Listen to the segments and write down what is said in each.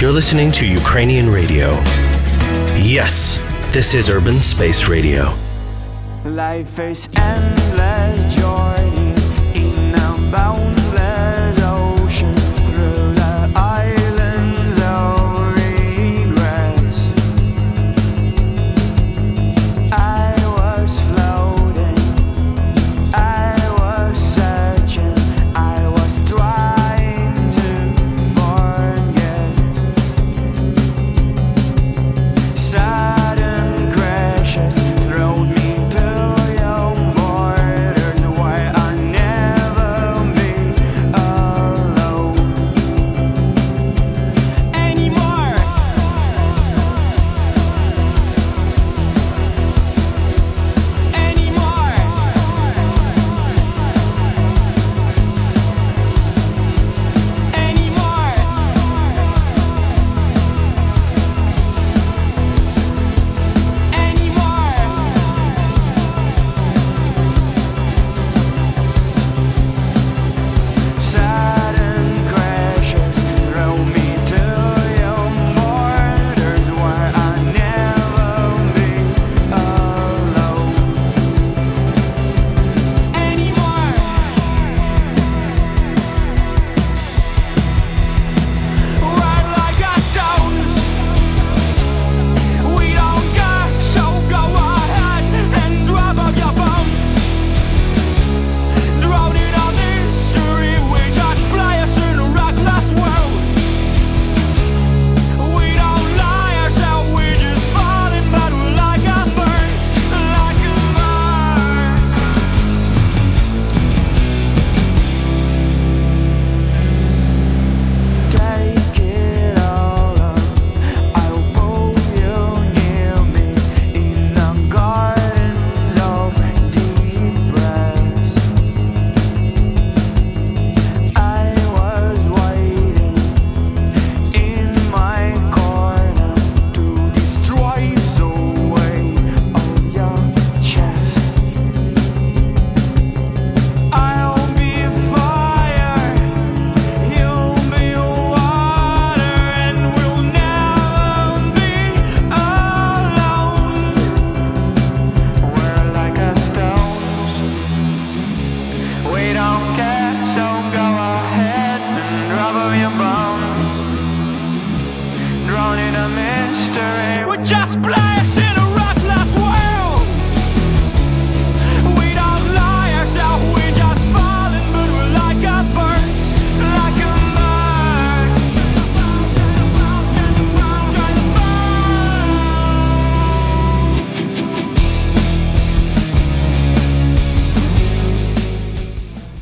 You're listening to Ukrainian radio. Yes, this is Urban Space Radio. Life is endless journey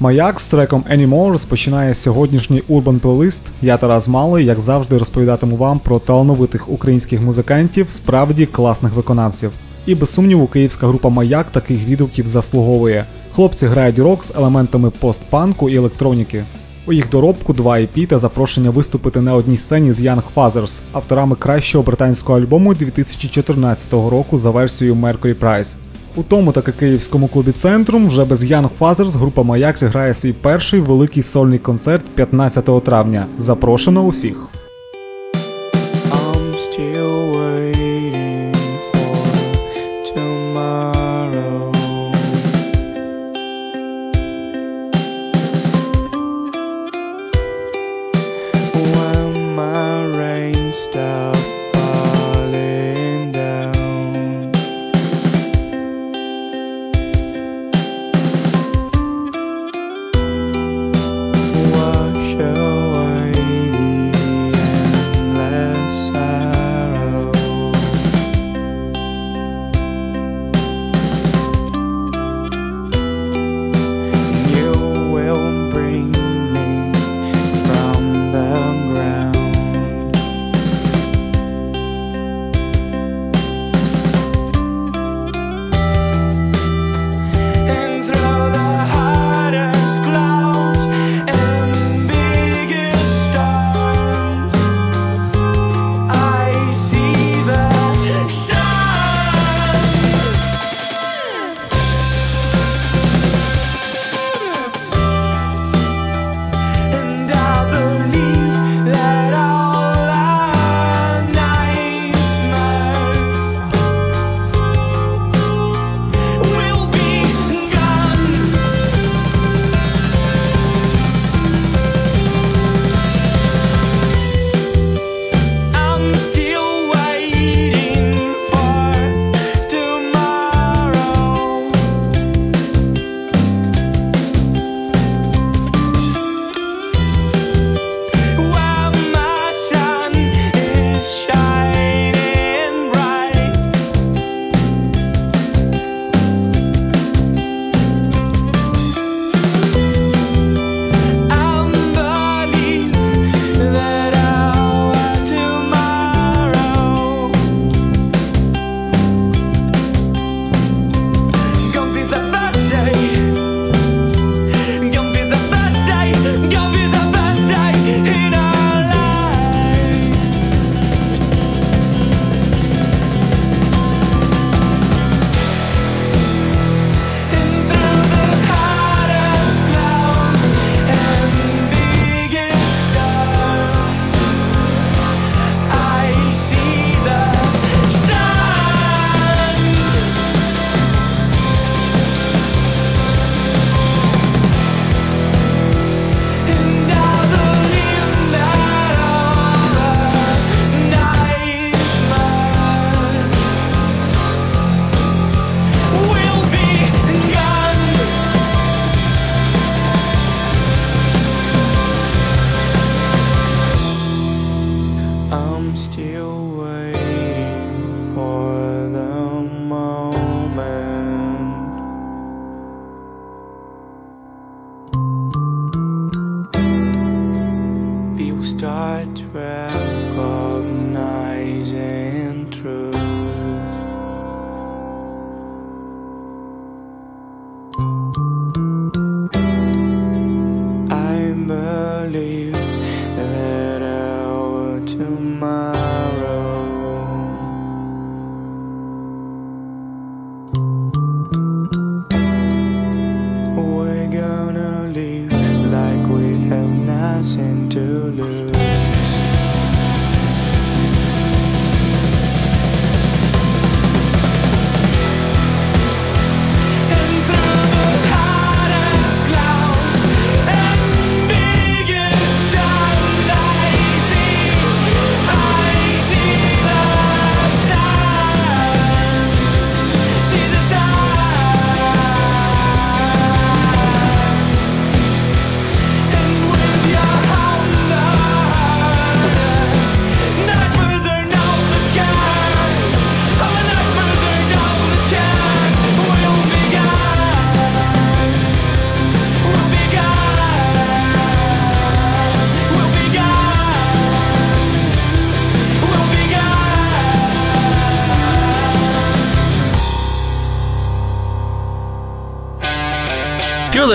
Маяк з треком Anymore розпочинає сьогоднішній урбан плейлист. Я Тарас Малий, як завжди, розповідатиму вам про талановитих українських музикантів, справді класних виконавців. І без сумніву, київська група Маяк таких відгуків заслуговує. Хлопці грають рок з елементами постпанку і електроніки. У їх доробку два EP та запрошення виступити на одній сцені з Young Fathers, авторами кращого британського альбому 2014 року за версією Mercury Prize. У тому таки київському клубі Центрум вже без Young Fathers група Маяк зіграє свій перший великий сольний концерт 15 травня. Запрошено усіх.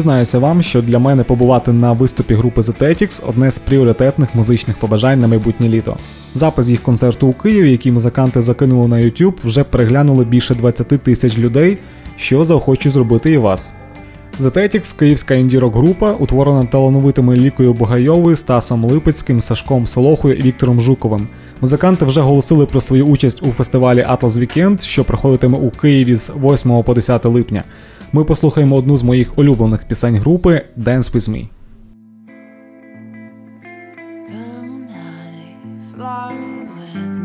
зізнаюся вам, що для мене побувати на виступі групи The Tetics одне з пріоритетних музичних побажань на майбутнє літо. Запис їх концерту у Києві, який музиканти закинули на YouTube, вже переглянули більше 20 тисяч людей, що заохочу зробити і вас. The Tetics – київська інді-рок група, утворена талановитими Лікою Богайовою, Стасом Липецьким, Сашком Солохою і Віктором Жуковим. Музиканти вже голосили про свою участь у фестивалі Atlas Weekend, що проходитиме у Києві з 8 по 10 липня ми послухаємо одну з моїх улюблених пісень групи «Dance with me». Come, honey, fly with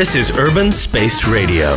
This is Urban Space Radio.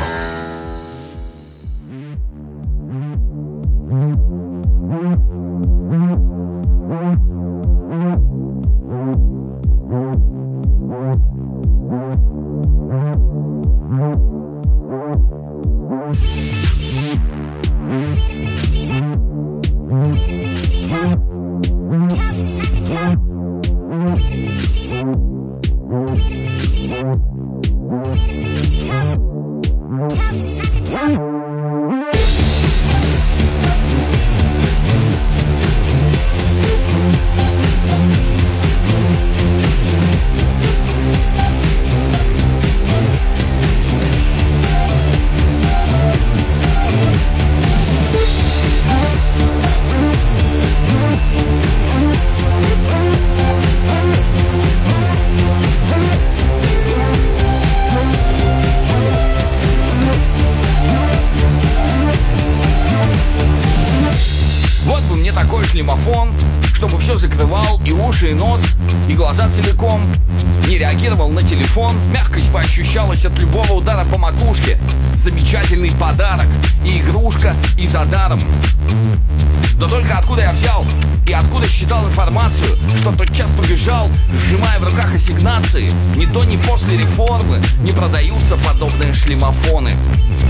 Подобные шлемофоны.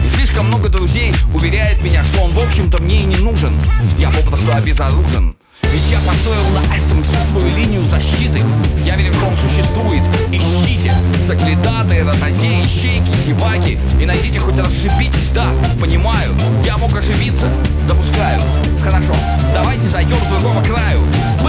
И слишком много друзей уверяет меня, что он в общем-то мне и не нужен. Я попросту обезоружен. Ведь я построил на этом всю свою линию защиты. Я верю, что он существует. Ищите соглядатые, ротозеи, ищейки, зеваки. И найдите хоть расшибитесь, да, понимаю. Я мог оживиться, допускаю. Хорошо, давайте зайдем с другого краю.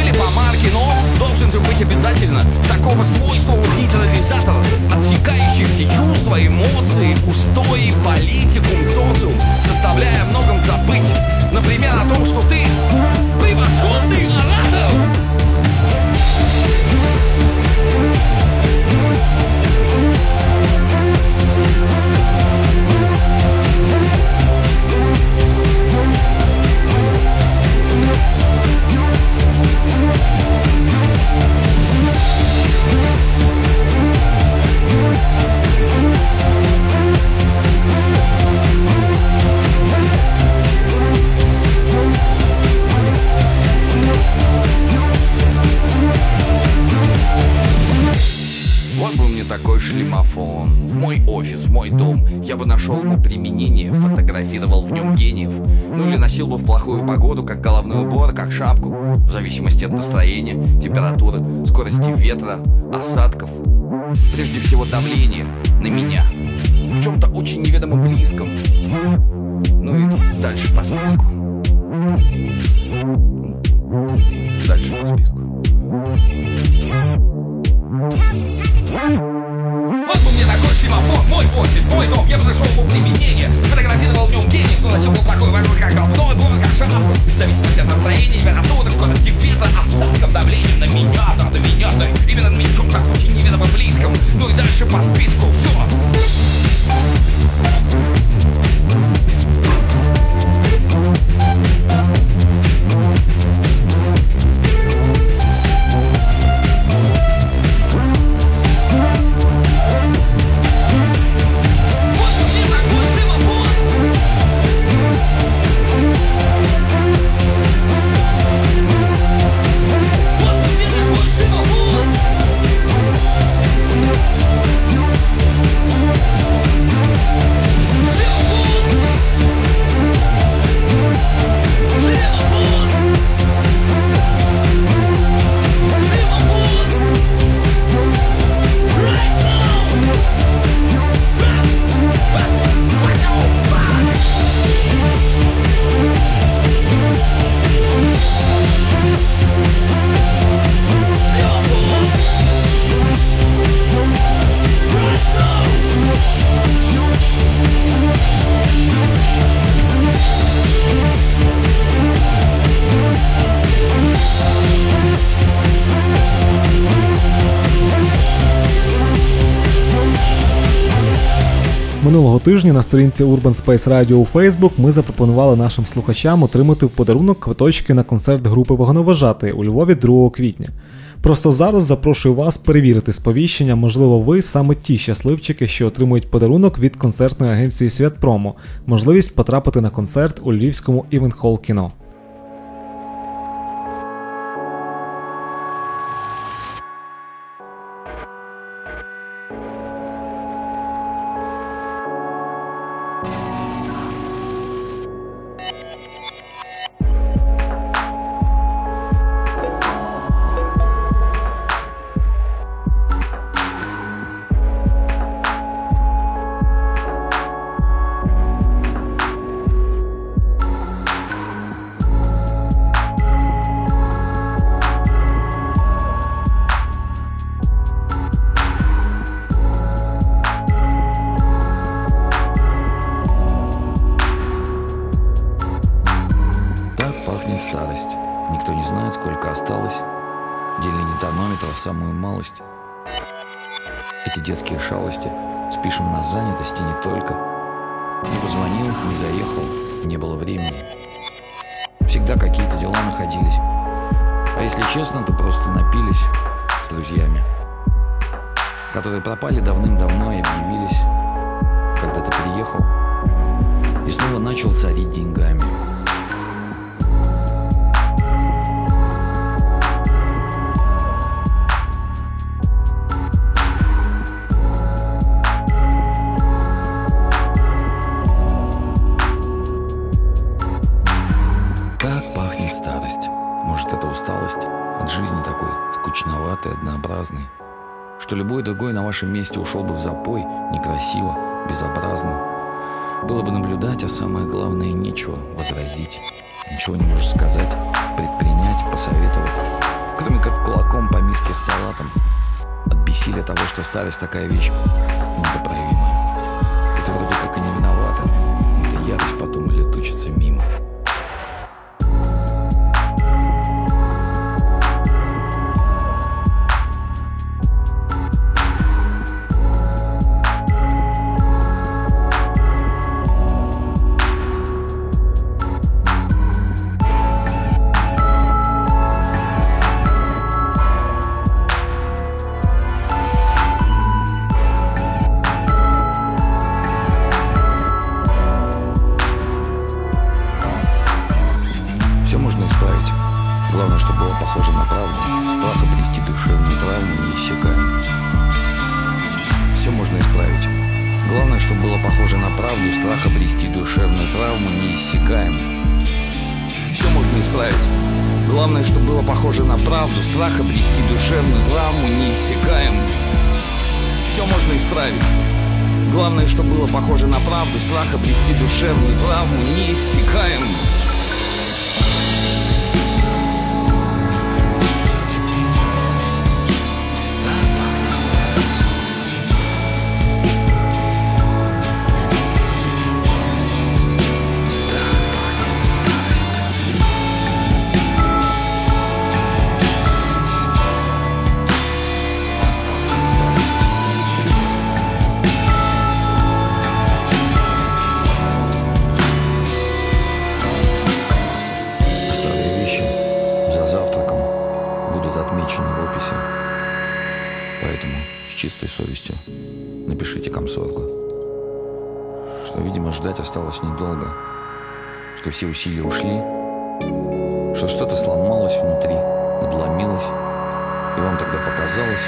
Были помарки, но должен же быть обязательно такого свойства у нейтрализатор, отсекающий все чувства, эмоции, устои, политикум, социум, заставляя о многом забыть. Например, о том, что ты превосходный оратор. We'll Вот бы мне такой шлемофон В мой офис, в мой дом. Я бы нашел ему применение Фотографировал в нем гениев. Ну или носил бы в плохую погоду Как головной убор, как шапку. В зависимости от настроения, температуры Скорости ветра, осадков. Прежде всего давление на меня. В чем-то очень неведомо близком. Ну и дальше по списку мой офис, мой дом. Я бы нашел ему применение Фотографировал в нем гений, но носил бы такой вокруг как говно Двор как шапку В зависимости от настроения, температуры, скорости ветра Осадком, давлением на меня, да, на меня, да. Именно на меня, так очень неведомо близком. Ну и дальше по списку, все Минулого тижня на сторінці Urban Space Radio у Facebook ми запропонували нашим слухачам отримати в подарунок квиточки на концерт групи Вогновожати у Львові 2 квітня. Просто зараз запрошую вас перевірити сповіщення, можливо, ви саме ті щасливчики, що отримують подарунок від концертної агенції Святпромо, можливість потрапити на концерт у львівському Івент Холл кіно. Что любой другой на вашем месте ушел бы в запой, некрасиво, безобразно. Было бы наблюдать, а самое главное, нечего возразить. Ничего не можешь сказать, предпринять, посоветовать. Кроме как кулаком по миске с салатом. От бессилия того, что старость такая вещь непоправимая. Это вроде как и не виновата. Да ярость потом и летучится мимо. И вам тогда показалось,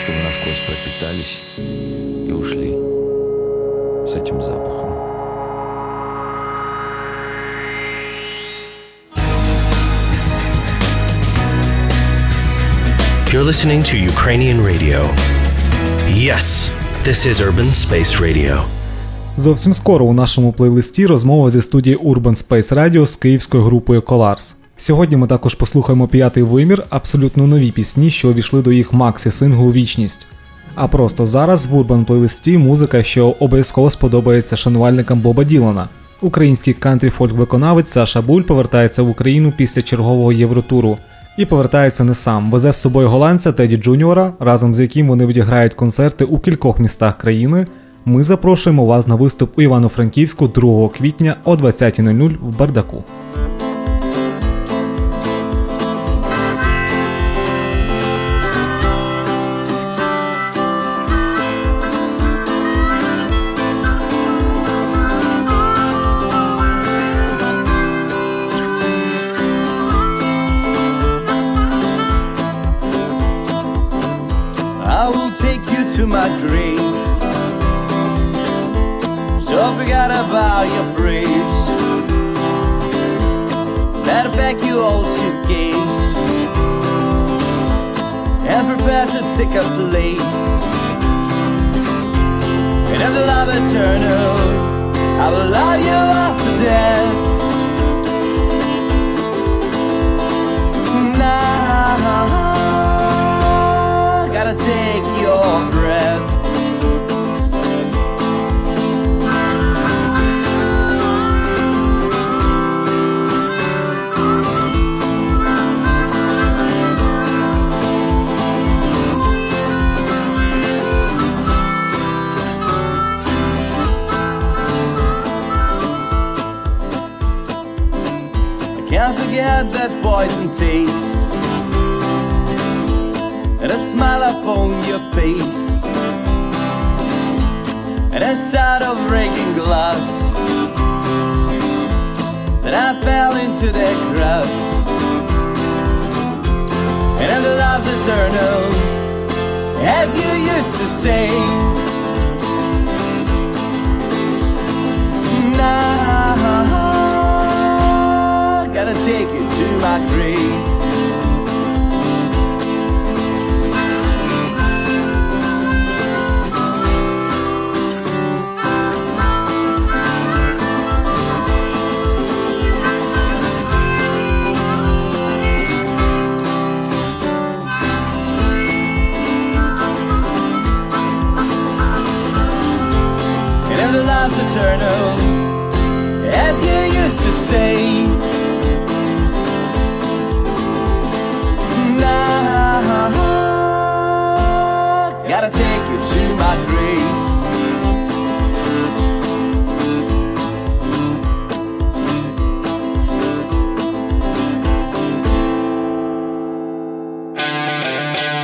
что вы насквозь пропитались и ушли с этим запахом. You're listening to Ukrainian radio. Yes, this is Urban Space Radio. Зовсім скоро у нашому плейлисті розмова зі студії Urban Space Radio з київською групою Colars. Сьогодні ми також послухаємо п'ятий вимір, абсолютно нові пісні, що увійшли до їх максі синглу Вічність. А просто зараз в Urban плейлисті музика, що обов'язково сподобається шанувальникам Боба Ділана. Український кантрі фольк виконавець Саша Буль повертається в Україну після чергового євротуру. І повертається не сам, везе з собою голландця Теді Джуніора, разом з яким вони відіграють концерти у кількох містах країни, Ми запрошуємо вас на виступ у Івано-Франківську 2 квітня о 20.00 в Бардаку. And love's eternal as you used to say. Now gotta take you to my grave Eternal, as you used to say. Gotta take you to my grave.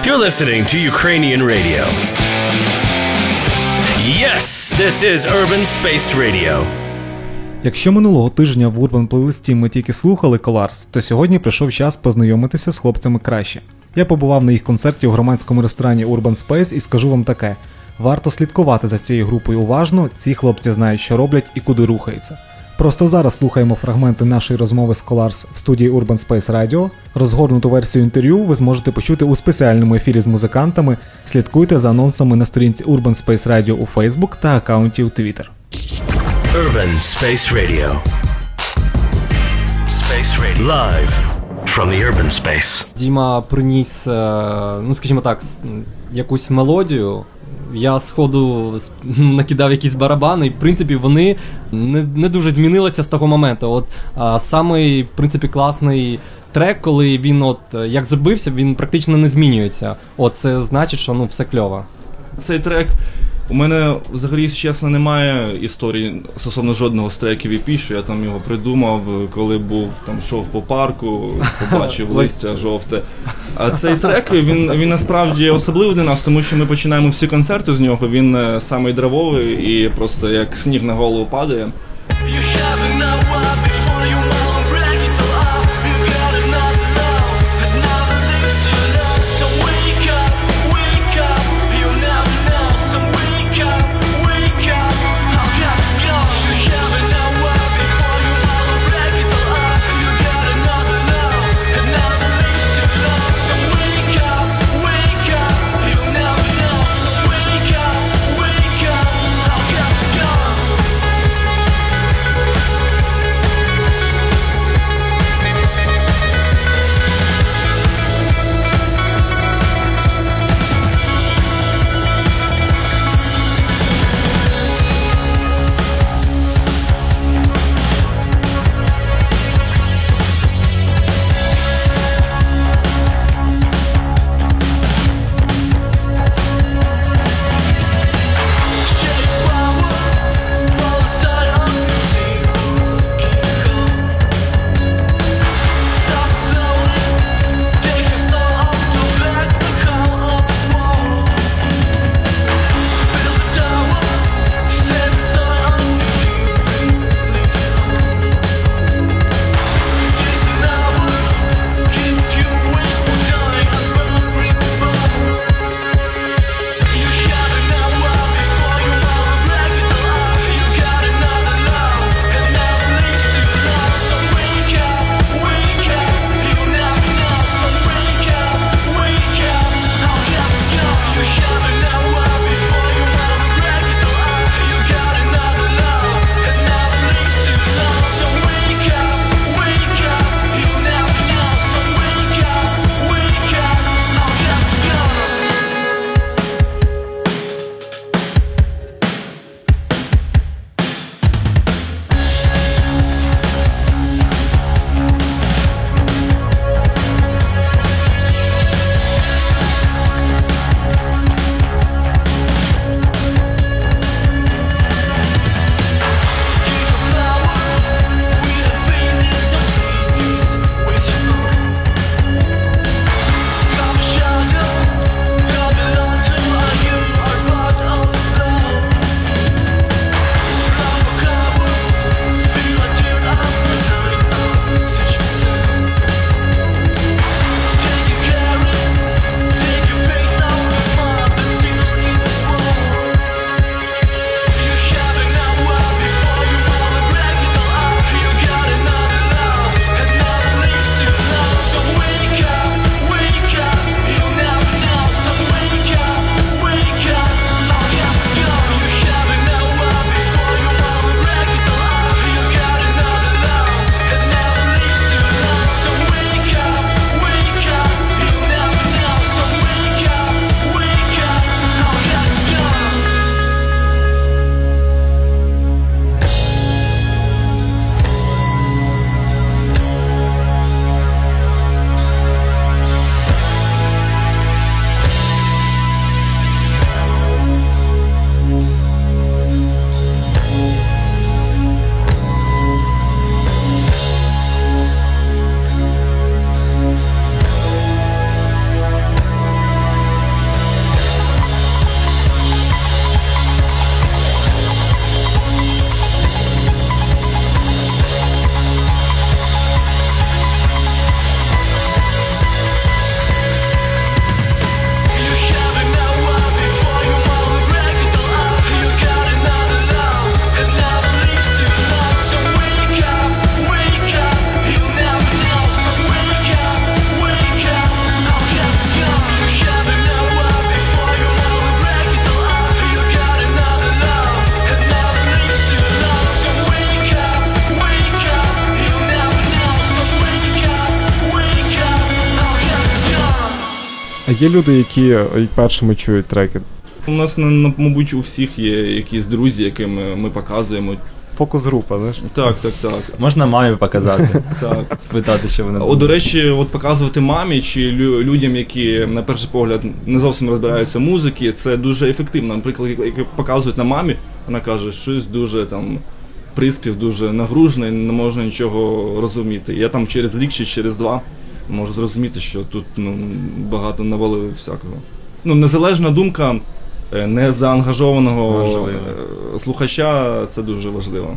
You're listening to Ukrainian radio. This is Urban Space Radio. Якщо минулого тижня в Urban плейлисті ми тільки слухали Коларс, то сьогодні прийшов час познайомитися з хлопцями краще. Я побував на їх концерті у громадському ресторані Urban Space і скажу вам таке: варто слідкувати за цією групою уважно, ці хлопці знають, що роблять і куди рухаються. Просто зараз слухаємо фрагменти нашої розмови з Colars в студії Urban Space Radio. Розгорнуту версію інтерв'ю ви зможете почути у спеціальному ефірі з музикантами. Слідкуйте за анонсами на сторінці Urban Space Radio у Facebook та аккаунті у Twitter. Urban Space Radio. Space Radio. Live from the urban space. Діма приніс, е, ну скажімо так, якусь мелодію. Я сходу накидав якісь барабани, і в принципі вони не, не дуже змінилися з того моменту. От а, самий в принципі класний трек, коли він от як зробився, він практично не змінюється. От це значить, що ну все кльово. Цей трек. У мене взагалі, якщо чесно, немає історії стосовно жодного з треків EP, що я там його придумав, коли був там шов по парку, побачив листя жовте. А цей трек він, він насправді особливий для нас, тому що ми починаємо всі концерти з нього. Він е, самий дравовий і просто як сніг на голову падає. You have є люди, які першими чують треки. У нас мабуть у всіх є якісь друзі, якими ми показуємо. Фокус група, знаєш? Так, так, так. Можна мамі показати. так. Спитати, що вони. О, до речі, от показувати мамі чи лю людям, які на перший погляд не зовсім розбираються музики. це дуже ефективно. Наприклад, як показують на мамі, вона каже, щось дуже там приспів дуже нагружений, не можна нічого розуміти. Я там через рік чи через два можу зрозуміти, що тут ну, багато навалили всякого. Ну, Незалежна думка е, незаангажованого е, слухача це дуже важливо.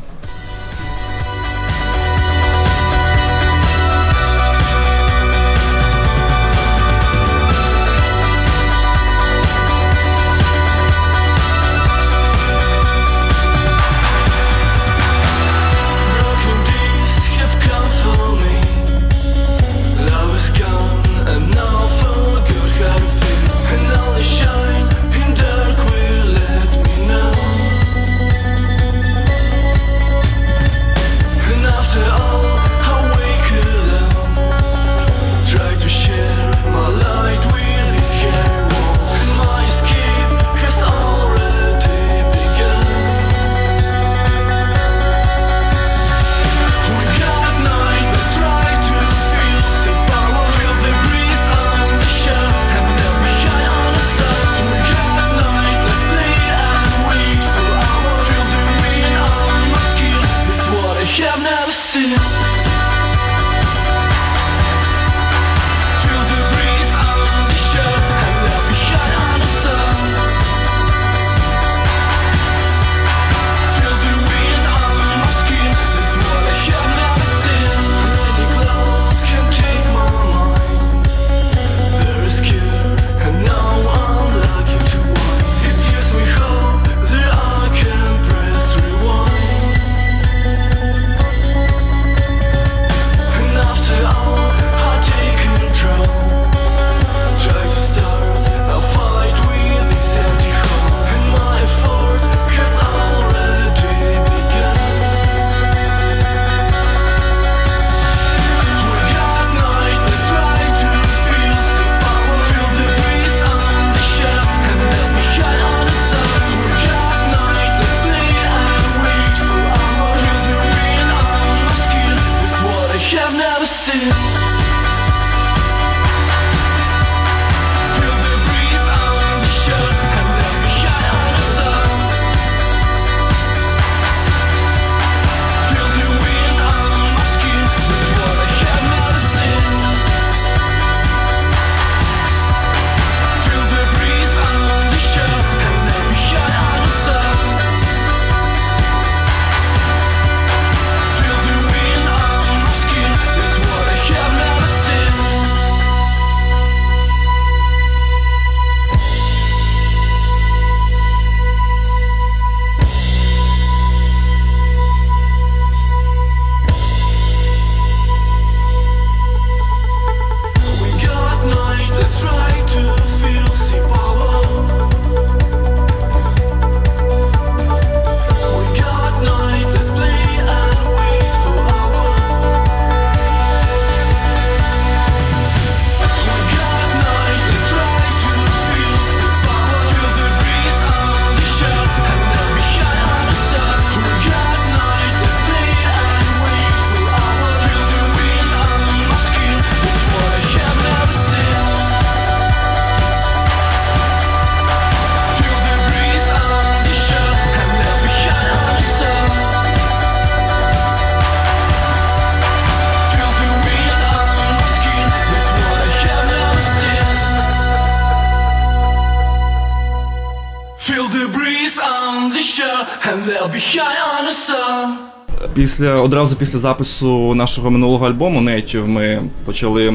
після одразу після запису нашого минулого альбому нетів ми почали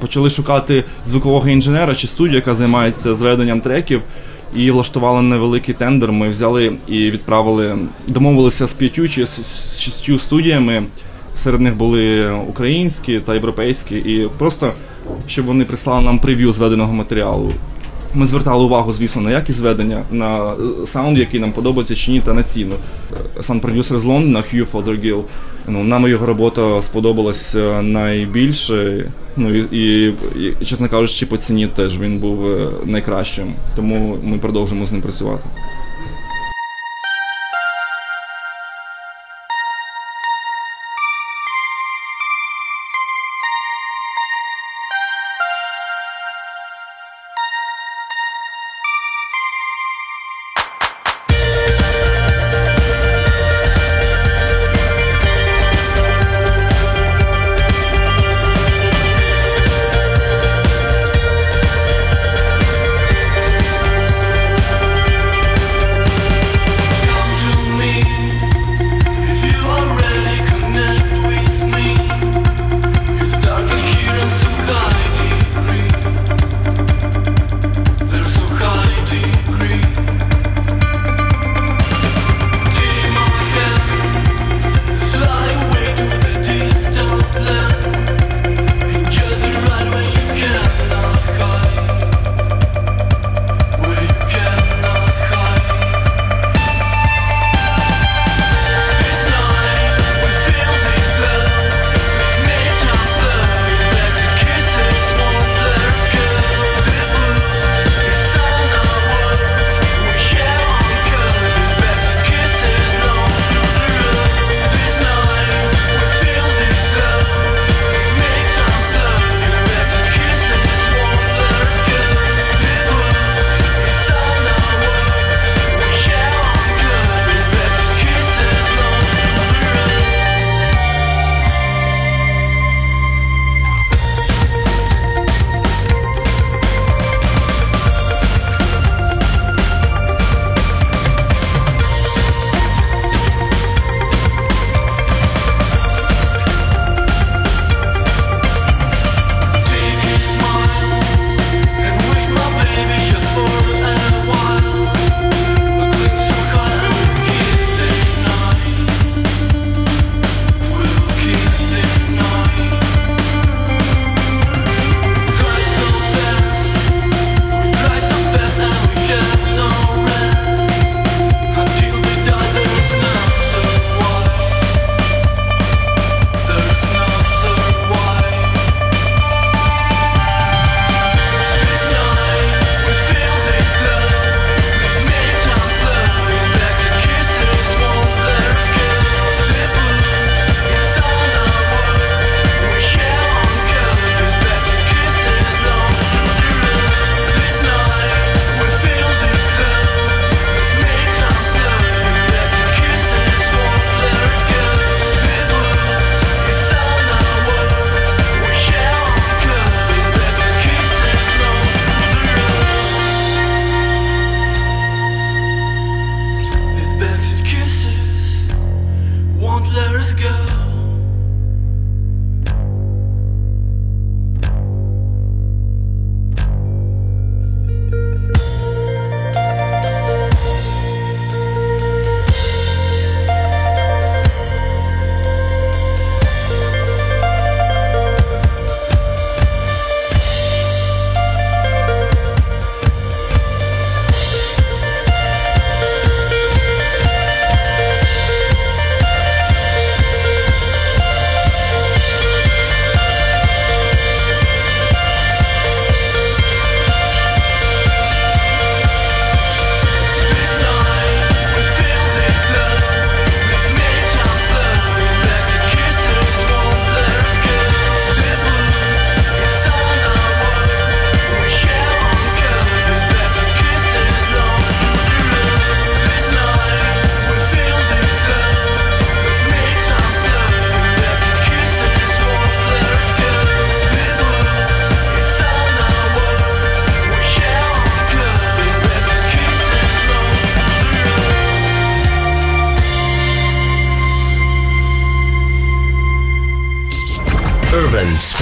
почали шукати звукового інженера чи студію, яка займається зведенням треків, і влаштували невеликий тендер. Ми взяли і відправили, домовилися з п'ятю чи з шістю студіями. Серед них були українські та європейські, і просто щоб вони прислали нам прев'ю зведеного матеріалу. Ми звертали увагу, звісно, на якість зведення, на е, саунд, який нам подобається чи ні, та на ціну. Е, сам продюсер з Лондона Хью Фодергіл. Ну, Нам його робота сподобалась найбільше. Ну і, і, і, чесно кажучи, по ціні теж він був е, найкращим. Тому ми продовжимо з ним працювати.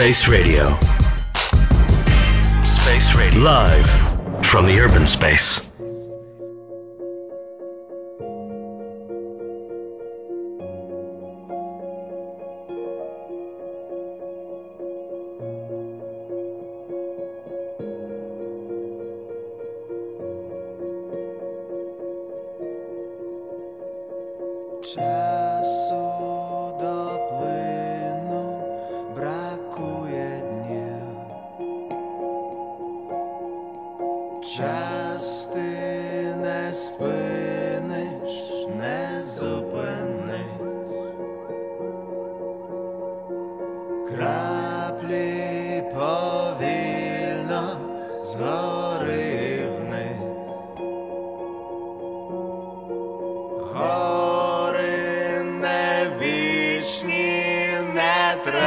Space Radio.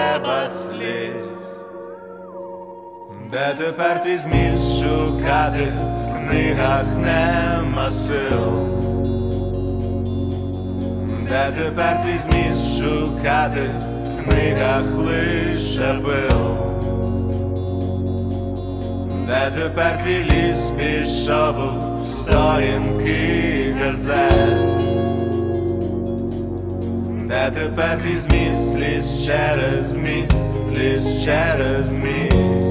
Не треба сліз. Де тепер твій зміст шукати, в книгах нема сил. Де тепер твій зміст шукати, в книгах лише пил. Де тепер твій ліс пішов у сторінки газет. Де тепер твій зміст ліс через міст, ліс через міст.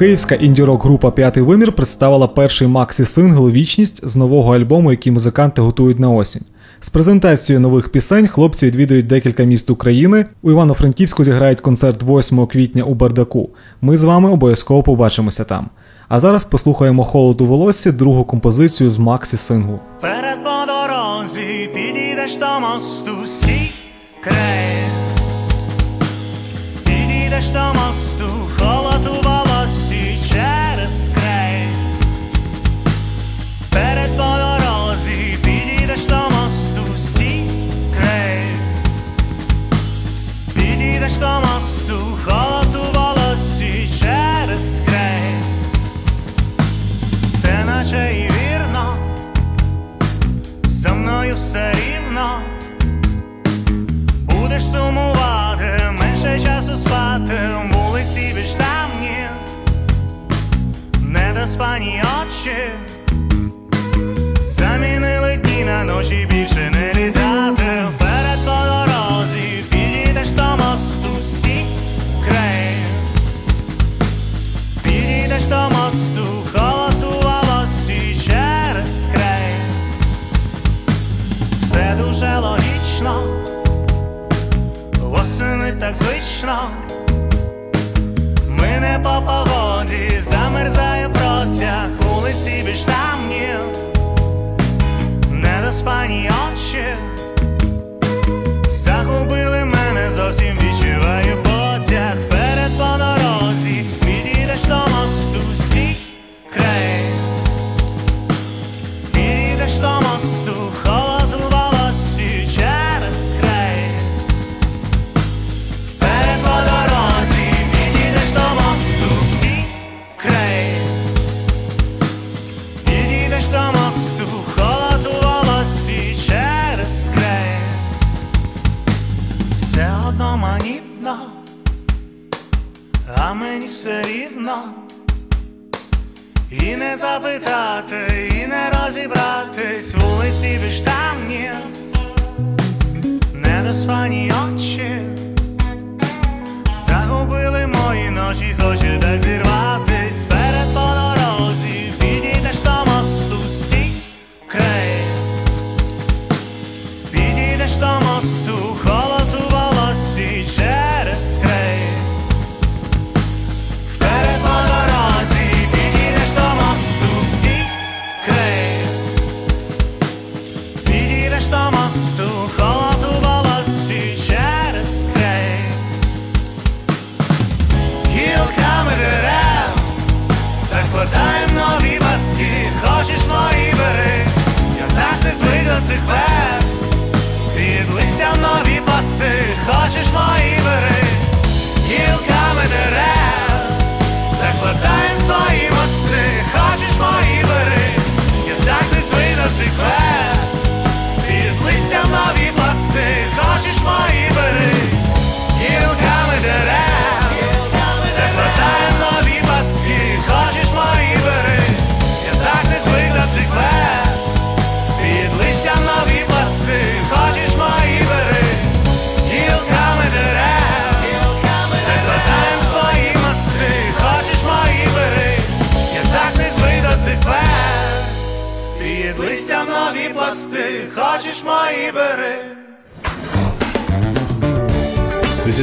Київська інді-рок група П'ятий вимір представила перший максі сингл Вічність з нового альбому, який музиканти готують на осінь. З презентацією нових пісень хлопці відвідують декілька міст України. У Івано-Франківську зіграють концерт 8 квітня у Бардаку. Ми з вами обов'язково побачимося там. А зараз послухаємо холод у волоссі, другу композицію з Максі синглу. Перед по дорозі підійдеш до мосту стій край. Підійдеш до мосту, холод до мосту готувало всі через край, все наче і вірно, за мною все рівно, будеш сумувати, менше часу спати, вулиці більш тамні, недоспані очі, замінили дні на ночі.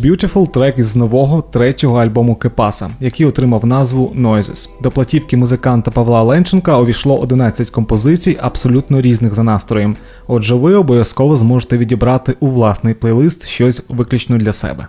Always Beautiful трек із нового третього альбому Кепаса, який отримав назву Noises. До платівки музиканта Павла Ленченка увійшло 11 композицій абсолютно різних за настроєм. Отже, ви обов'язково зможете відібрати у власний плейлист щось виключно для себе.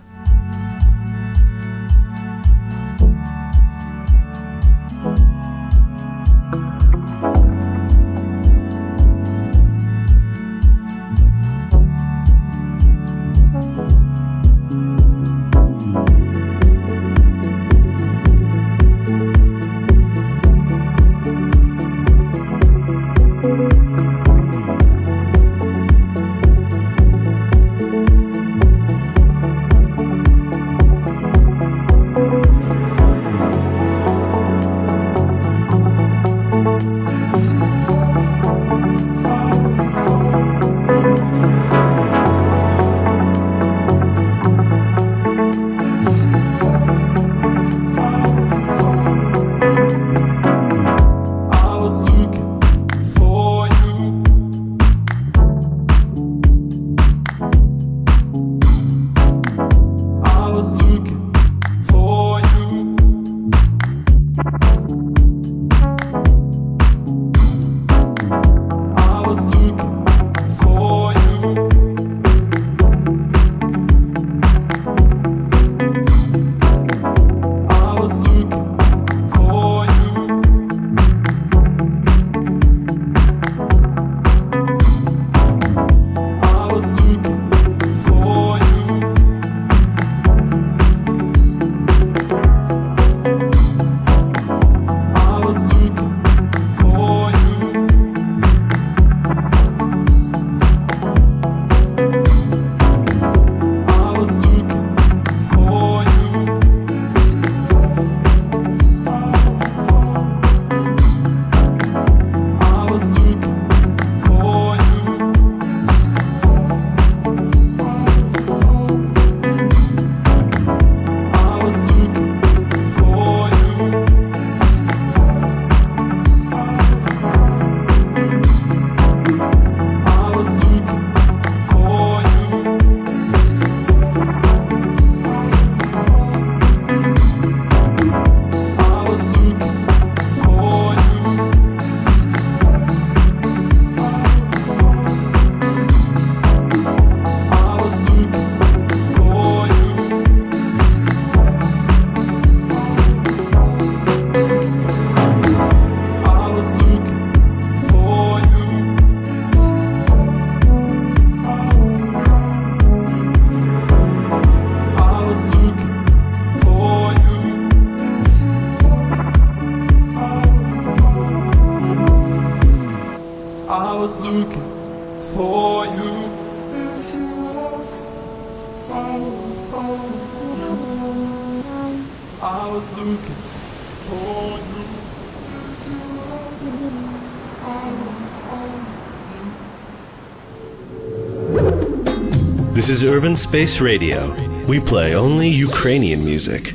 Was looking for you. This is Urban Space Radio. We play only Ukrainian music.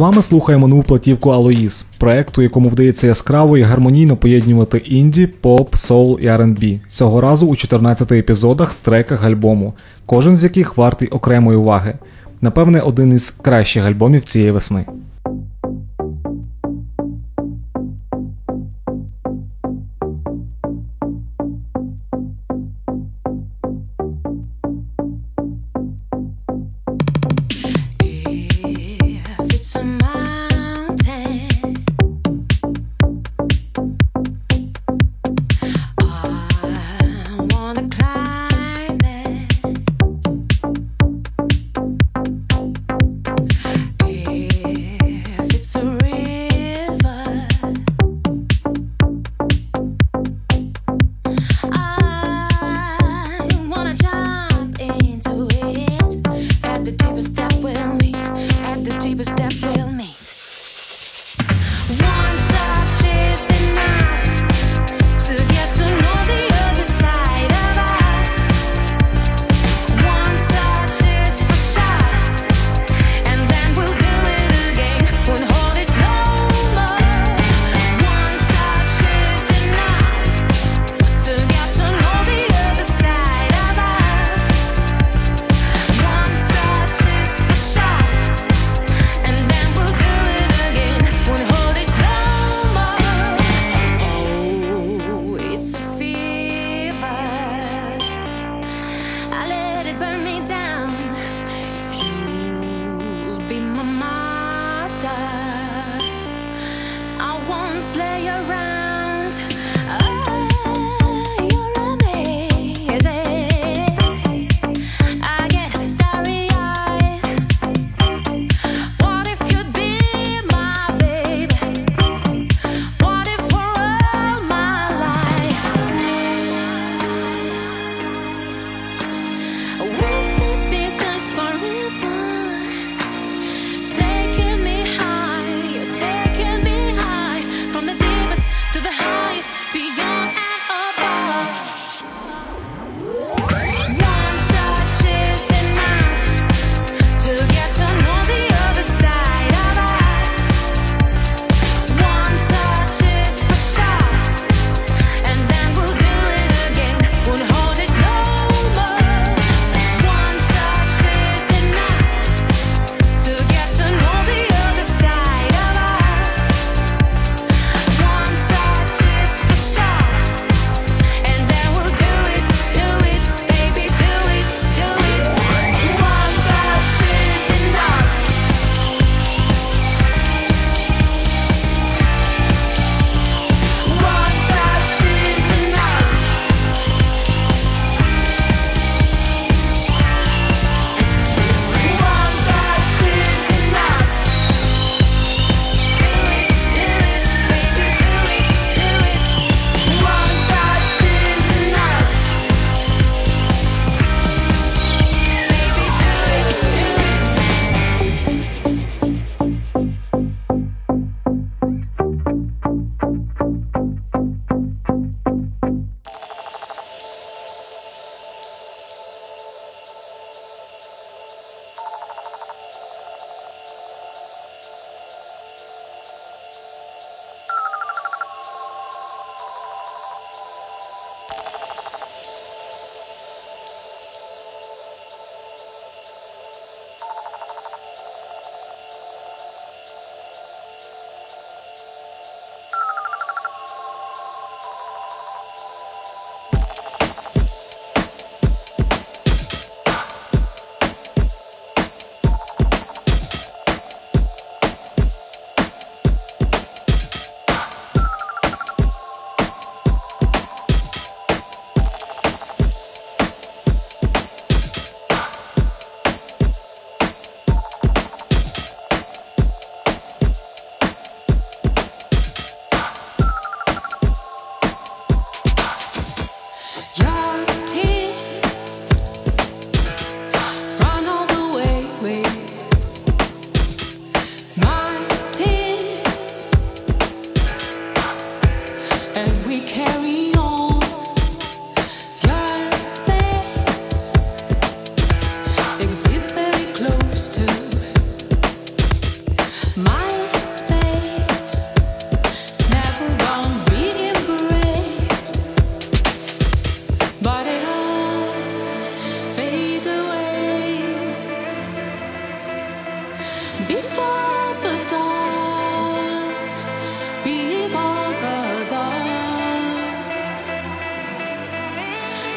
вами слухаємо нову платівку Алоїз, проекту, якому вдається яскраво і гармонійно поєднувати інді, поп, соул і R&B. Цього разу у 14 епізодах, треках альбому, кожен з яких вартий окремої уваги. Напевне, один із кращих альбомів цієї весни.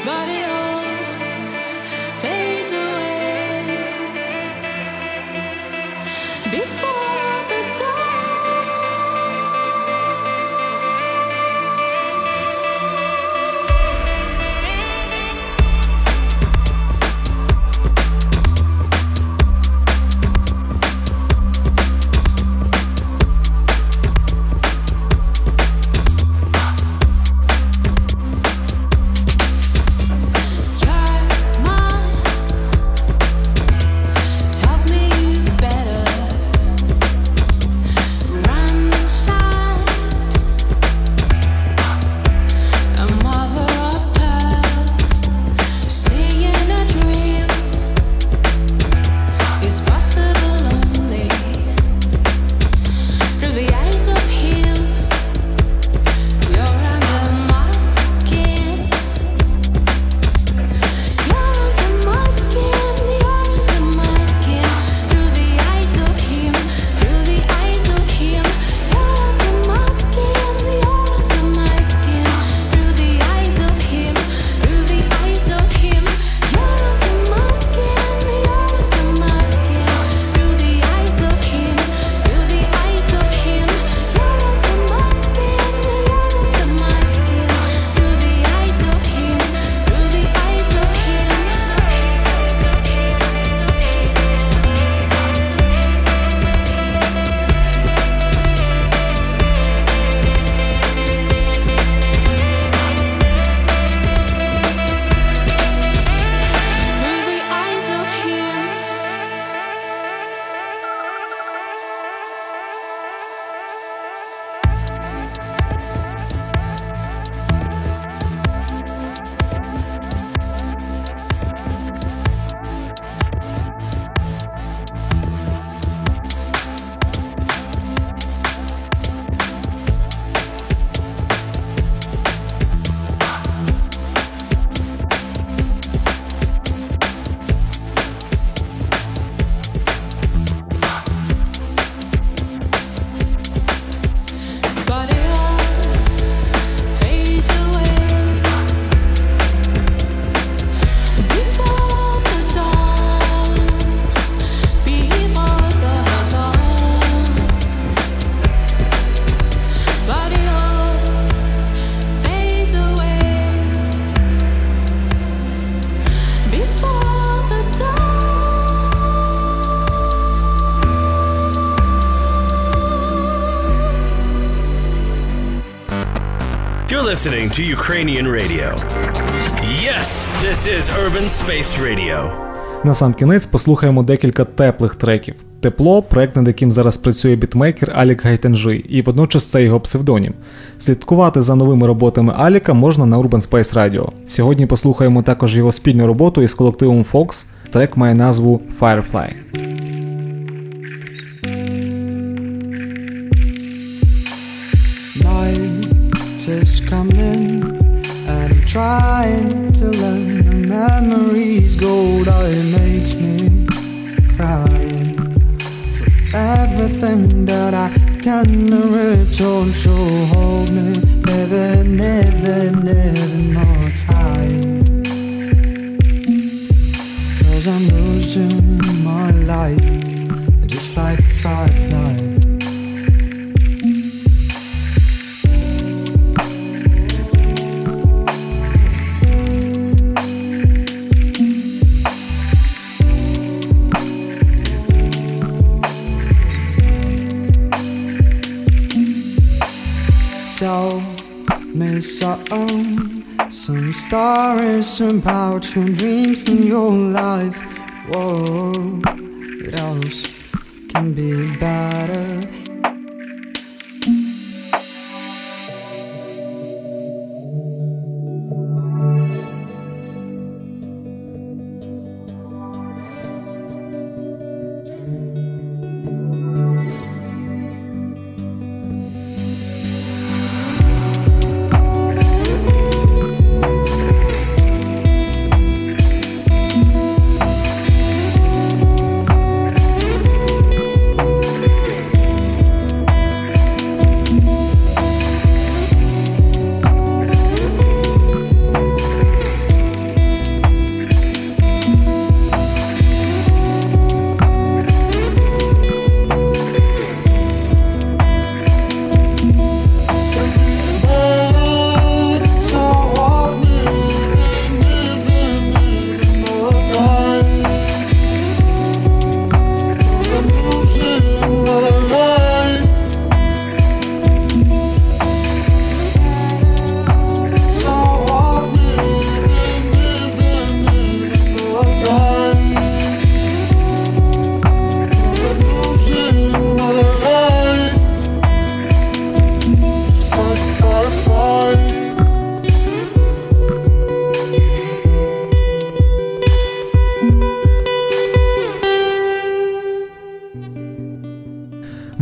body listening to Ukrainian radio. Yes, this is Urban Space Radio. На сам кінець послухаємо декілька теплих треків. Тепло, проект, над яким зараз працює бітмейкер Алік Гайтенжи, і водночас це його псевдонім. Слідкувати за новими роботами Аліка можна на Urban Space Radio. Сьогодні послухаємо також його спільну роботу із колективом Fox. Трек має назву Firefly. Night is trying to let my memories go. That it makes me cry for everything that I can return. So hold me, never, never, never more time. Cause I'm losing my light, just like firefly. Some stories about your dreams and your life. Whoa, else can be better?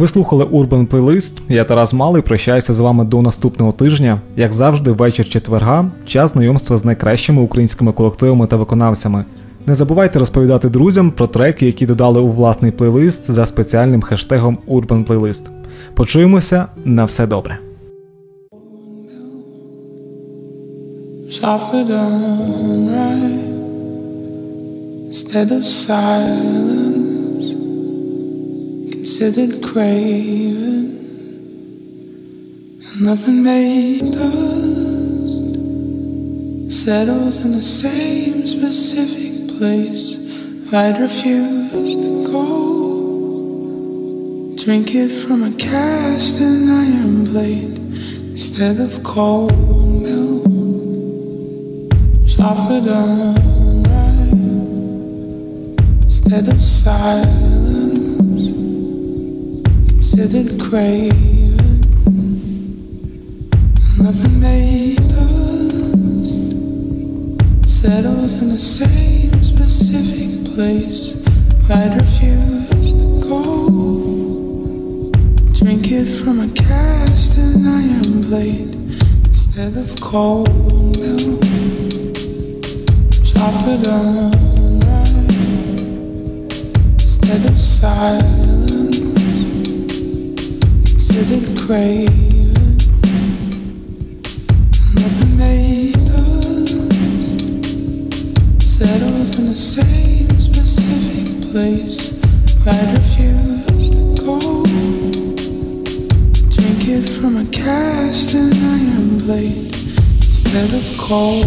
Ви слухали Urban Playlist, Я Тарас Малий. Прощаюся з вами до наступного тижня. Як завжди, вечір четверга, час знайомства з найкращими українськими колективами та виконавцями. Не забувайте розповідати друзям про треки, які додали у власний плейлист за спеціальним хештегом Urban Playlist. Почуємося на все добре. instead of silence considered craven and nothing made dust settles in the same specific place. I'd refuse to go. Drink it from a cast and iron blade instead of cold milk. Suffered unright instead of silence considered craven nothing made dust settles in the same specific place. I'd refuse to go. Drink it from a cast and iron blade instead of cold milk. Suffered unright instead of silence from a cast iron blade. Instead of cold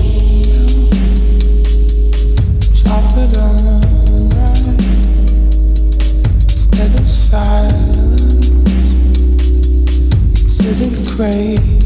living crazy.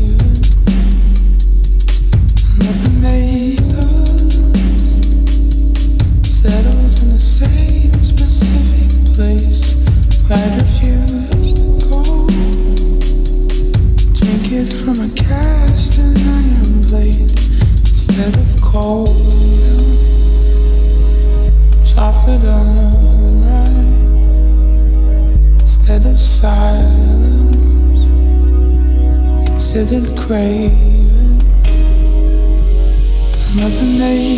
sitting craving. Mother Nature.